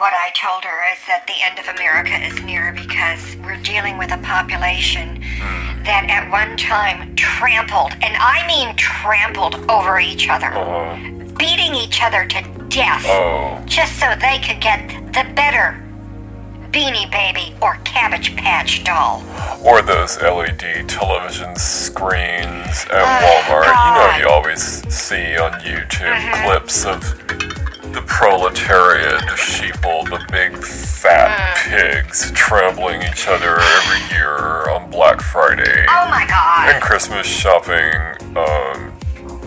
what I told her is that the end of America is near because we're dealing with a population that at one time trampled, and I mean trampled over each other, beating each other to death Oh. just so they could get the better Beanie Baby or Cabbage Patch doll. Or those LED television screens at Oh, Walmart. You know, you always see on YouTube Mm-hmm. clips of the proletariat, the sheeple, the big fat pigs trampling each other every year on Black Friday Oh my God! and Christmas shopping. Um,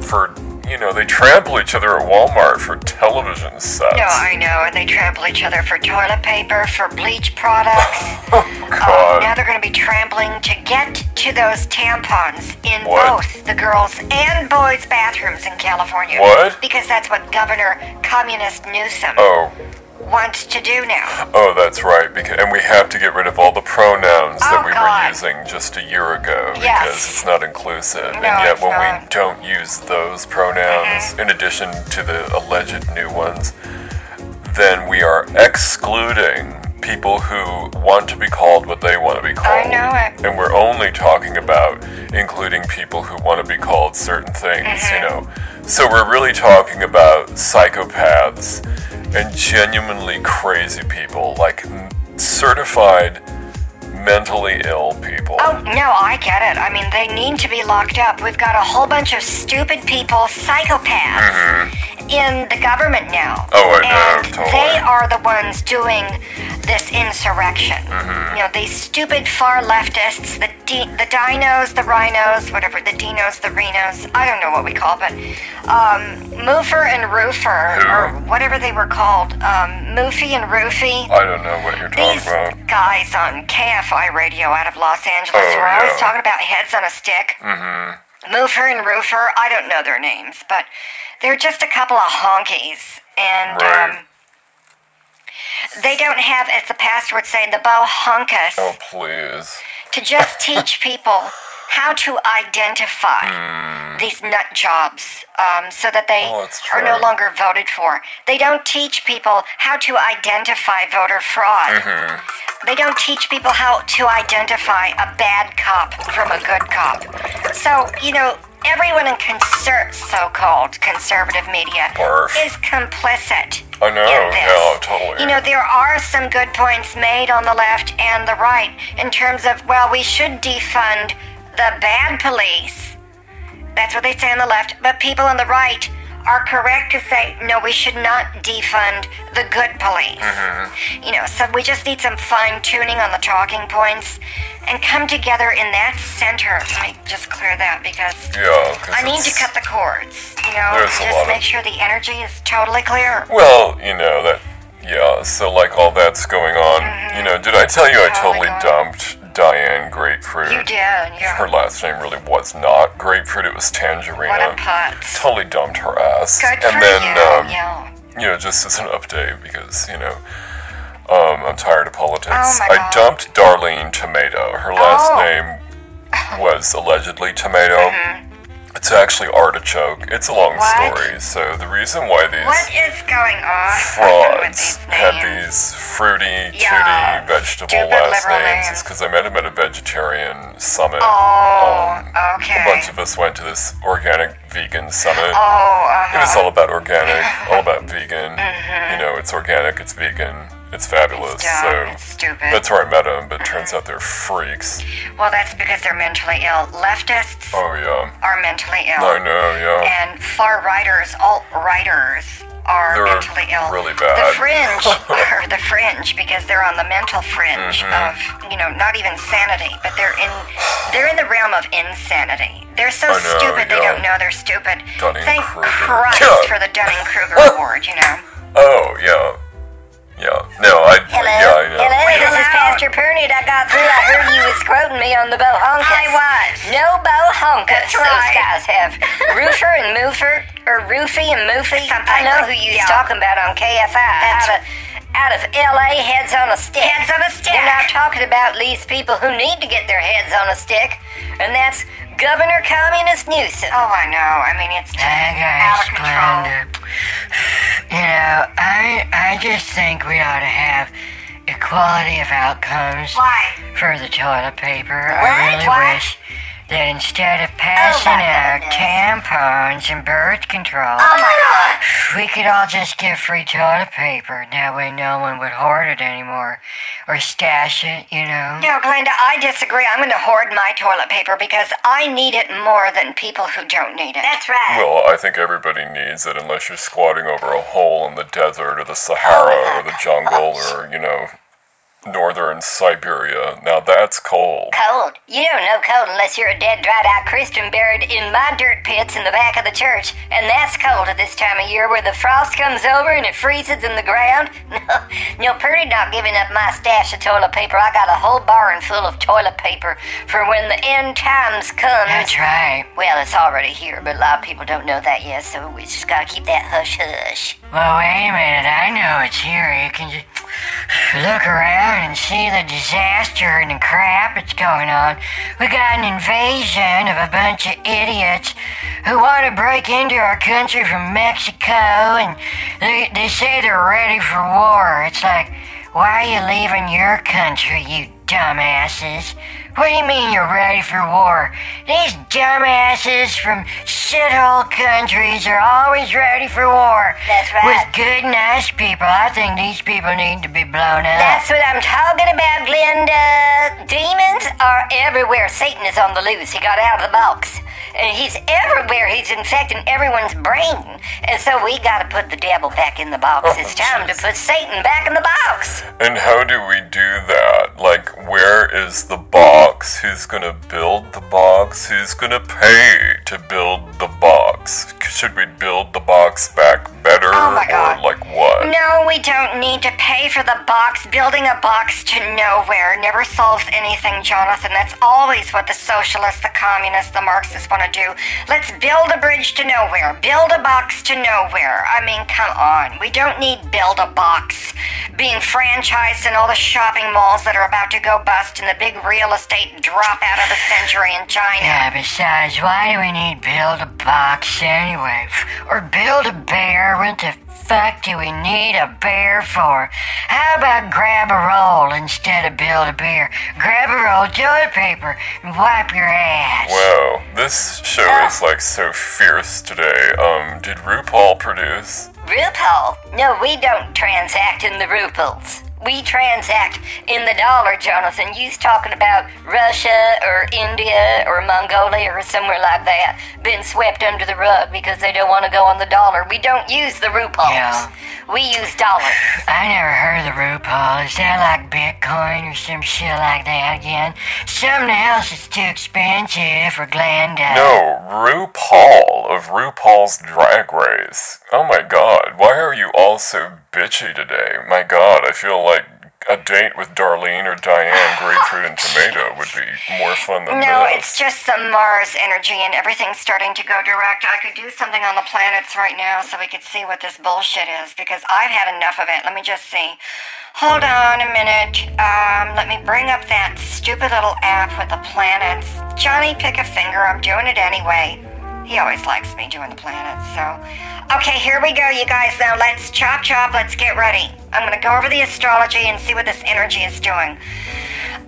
for you know, they trample each other at Walmart for television sets. No, I know, and they trample each other for toilet paper, for bleach products. oh Uh, God! now they're going to be trampling to get to those tampons in What? both the girls' and boys' bathrooms in California. What? Because that's what Governor Communist Newsom oh, wants to do now. oh, that's right. Because and we have to get rid of all the pronouns that Oh, we God. were using just a year ago because Yes. it's not inclusive. No, and yet, when we not. Mm-hmm. don't use those pronouns in addition to the alleged new ones, then we are excluding people who want to be called what they want to be called. I know it. And we're only talking about including people who want to be called certain things, you Mm-hmm. know. So we're really talking about psychopaths and genuinely crazy people, like certified mentally ill people. Oh, no, I get it. I mean, they need to be locked up. We've got a whole bunch of stupid people, psychopaths, in the government now. Mm-hmm. Oh, I know, And totally. they are the ones doing this insurrection. Mm-hmm. You know, these stupid far leftists, the di- the dinos, the rhinos, whatever, the dinos, the rhinos, I don't know what we call, but um, Moofer and Roofer, Who? or whatever they were called, um, Moofy and Roofy. I don't know what you're talking These about. guys on KFI radio out of Los Angeles Oh, were always yeah. talking about heads on a stick. Mm-hmm. Moofer and Roofer, I don't know their names, but they're just a couple of honkies. And Right. um, they don't have, as the pastor would say, the bow honkus Oh, please. to just teach people how to identify these nut jobs um, so that they. Oh, are no longer voted for. They don't teach people how to identify voter fraud. Mm-hmm. They don't teach people how to identify a bad cop from a good cop. So, you know, everyone in conser- so-called conservative media Barf. is complicit. I know, yeah, totally. You know, there are some good points made on the left and the right in terms of, well, we should defund the bad police. That's what they say on the left. But people on the right are correct to say, no, we should not defund the good police. Mm-hmm. You know, so we just need some fine tuning on the talking points and come together in that center. Let me just clear that because Yeah, I need to cut the cords. You know, just lot of- make sure the energy is totally clear. Well, you know that. Yeah, so like all that's going on. You know, did I tell you I totally Totally dumped Diane Grapefruit? You did, yeah. Her last name really was not Grapefruit; it was Tangerina. What a. Totally dumped her ass. Good and then, you. um, yeah. you know, just as an update because you know, um, I'm tired of politics. Oh, I dumped Darlene Tomato. Her last Oh. name was allegedly Tomato. It's actually artichoke. It's a long Mm-hmm. What? story. So the reason why these What is going on frauds these had these fruity, Yeah, tooty vegetable last names names. is because I met him at a vegetarian summit. Oh, Um, A bunch of us went to this organic vegan summit. oh, It was uh-huh. all about organic, all about vegan. You know, it's organic, it's vegan, it's fabulous. Dumb, so it's stupid. that's where I met them, but turns out they're freaks. well, that's because they're mentally ill. Leftists Oh yeah, are mentally ill. I know, yeah. And far righters, alt righters, are They're mentally ill. really bad. The fringe are the fringe because they're on the mental fringe Mm-hmm. of you know not even sanity, but they're in they're in the realm of insanity. They're so know, stupid they don't know they're stupid. Thank Dunning-Kruger. Christ Yeah. for the Dunning Kruger award. You know. Oh yeah, yeah. I got through. I heard you was quoting me on the Bohonkus. I was. No Bohonkus. That's Those right. guys have Roofer and Moofer, or Roofy and Moofy. Something I know like- who you was yeah. talking about on KFI. That's- out of, out of L.A. Heads on a stick. Heads on a stick. We're not talking about these people who need to get their heads on a stick, and that's Governor Communist Newsom. Oh, I know. I mean, it's Hey out of control. You know, I I just think we ought to have equality of outcomes Why? for the toilet paper. What? I really What? wish that instead of passing oh my out goodness. tampons and birth control, Oh my god. we could all just give free toilet paper. That way no one would hoard it anymore. Or stash it, you know. No, Glenda, I disagree. I'm going to hoard my toilet paper because I need it more than people who don't need it. That's right. Well, I think everybody needs it unless you're squatting over a hole in the desert or the Sahara oh, or the jungle uh, or, you know, northern Siberia. Now that's cold. Cold. You don't know cold unless you're a dead, dried out Christian buried in my dirt pits in the back of the church. And that's cold at this time of year where the frost comes over and it freezes in the ground. No, no, Purdy not giving up my stash of toilet paper. I got a whole barn full of toilet paper for when the end times come. That's right. Well, it's already here, but a lot of people don't know that yet, so we just gotta keep that hush hush. Well, wait a minute. I know it's here. You can just look around and see the disaster and the crap that's going on. We got an invasion of a bunch of idiots who want to break into our country from Mexico, and they, they say they're ready for war. It's like, why are you leaving your country, you dumbasses? What do you mean you're ready for war? These dumbasses from shithole countries are always ready for war. That's right. With good, nice people. I think these people need to be blown up. That's what I'm talking about, Glenda. Demons are everywhere. Satan is on the loose. He got out of the box. And he's everywhere. He's infecting everyone's brain. And so we gotta put the devil back in the box. Oh, it's time to put Satan back in the box. And how do we do that? Like, where is the box? Who's gonna build the box? Who's gonna pay to build the box? Should we build the box back better? Oh my God. Or like what? No, we don't need to pay for the box. Building a box to nowhere never solves anything, Jonathan. That's always what the socialists, the communists, the Marxists want to do. Let's build a bridge to nowhere. Build a box to nowhere. I mean, come on. We don't need build a box being franchised in all the shopping malls that are about to go bust and the big real estate dropout of the century in China. Yeah, besides, why do we need build a box anyway? Or build a bear? What the fuck do we need a bear for? How about grab a roll instead of build a bear? Grab a roll of toilet paper and wipe your ass. Wow, this show is like so fierce today. Um, did RuPaul produce? RuPaul? No, we don't transact in the ruples. We transact in the dollar, Jonathan. You's talking about Russia or India or Mongolia or somewhere like that been swept under the rug because they don't want to go on the dollar. We don't use the ruples. Yeah. We use dollars. I never heard of the RuPaul. Is that like Bitcoin or some shit like that again? Something else is too expensive for Glenda. No, RuPaul of RuPaul's Drag Race. Oh my god, why are you all so bitchy today? My god, I feel like a date with Darlene or Diane, grapefruit and tomato, would be more fun than No, this. it's just the Mars energy and everything's starting to go direct. I could do something on the planets right now so we could see what this bullshit is because I've had enough of it. Let me just see. Hold on a minute. Um, let me bring up that stupid little app with the planets. Johnny, pick a finger. I'm doing it anyway. He always likes me doing the planets, so. Okay, here we go, you guys. Now let's chop chop. Let's get ready. I'm gonna go over the astrology and see what this energy is doing.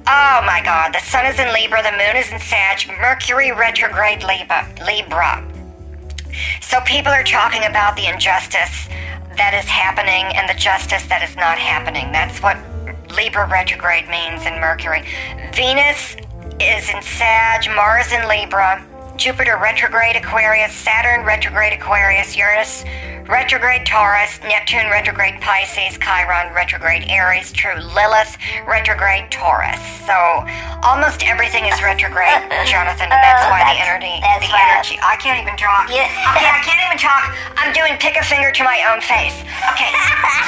Oh my god, the sun is in Libra, the moon is in Sag, Mercury retrograde Libra. Libra. So people are talking about the injustice that is happening and the justice that is not happening. That's what Libra retrograde means in Mercury. Venus is in Sag, Mars in Libra, Jupiter retrograde Aquarius, Saturn retrograde Aquarius, Uranus retrograde Taurus, Neptune retrograde Pisces, Chiron retrograde Aries, true Lilith retrograde Taurus. So almost everything is retrograde, oh, Jonathan. and That's why the energy, the energy. I can't even talk. Okay, I can't even talk. I'm doing pick a finger to my own face. Okay,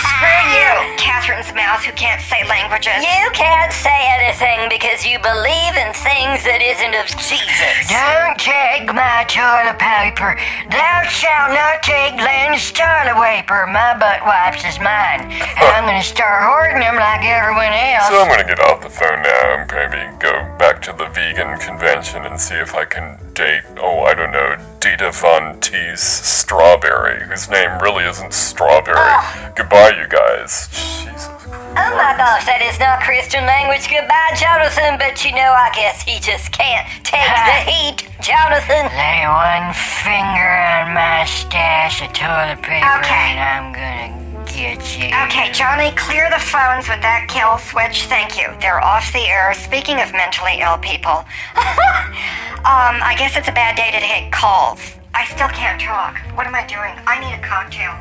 screw you, Catherine's mouth, who can't say languages. You can't say anything because you believe in things that isn't of Jesus. Don't take my toilet paper. Thou shalt not take Lynn's toilet paper. My butt wipes is mine. I'm gonna start hoarding them like everyone else. So I'm gonna get off the phone now and maybe go back to the vegan convention and see if I can date, oh, I don't know, Dita Von Teese Strawberry, whose name really isn't Strawberry. Oh. Goodbye, you guys. Oh my gosh, that is not Christian language. Goodbye, Jonathan. But you know, I guess he just can't take the heat. Jonathan. Lay one finger on my stash of toilet paper Okay. and I'm gonna get you. Okay, Johnny, clear the phones with that kill switch. Thank you. They're off the air. Speaking of mentally ill people, um, I guess it's a bad day to take calls. I still can't talk. What am I doing? I need a cocktail.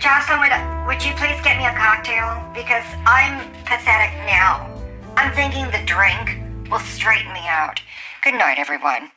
Jocelyn, would, would you please get me a cocktail? Because I'm pathetic now. I'm thinking the drink will straighten me out. Good night, everyone.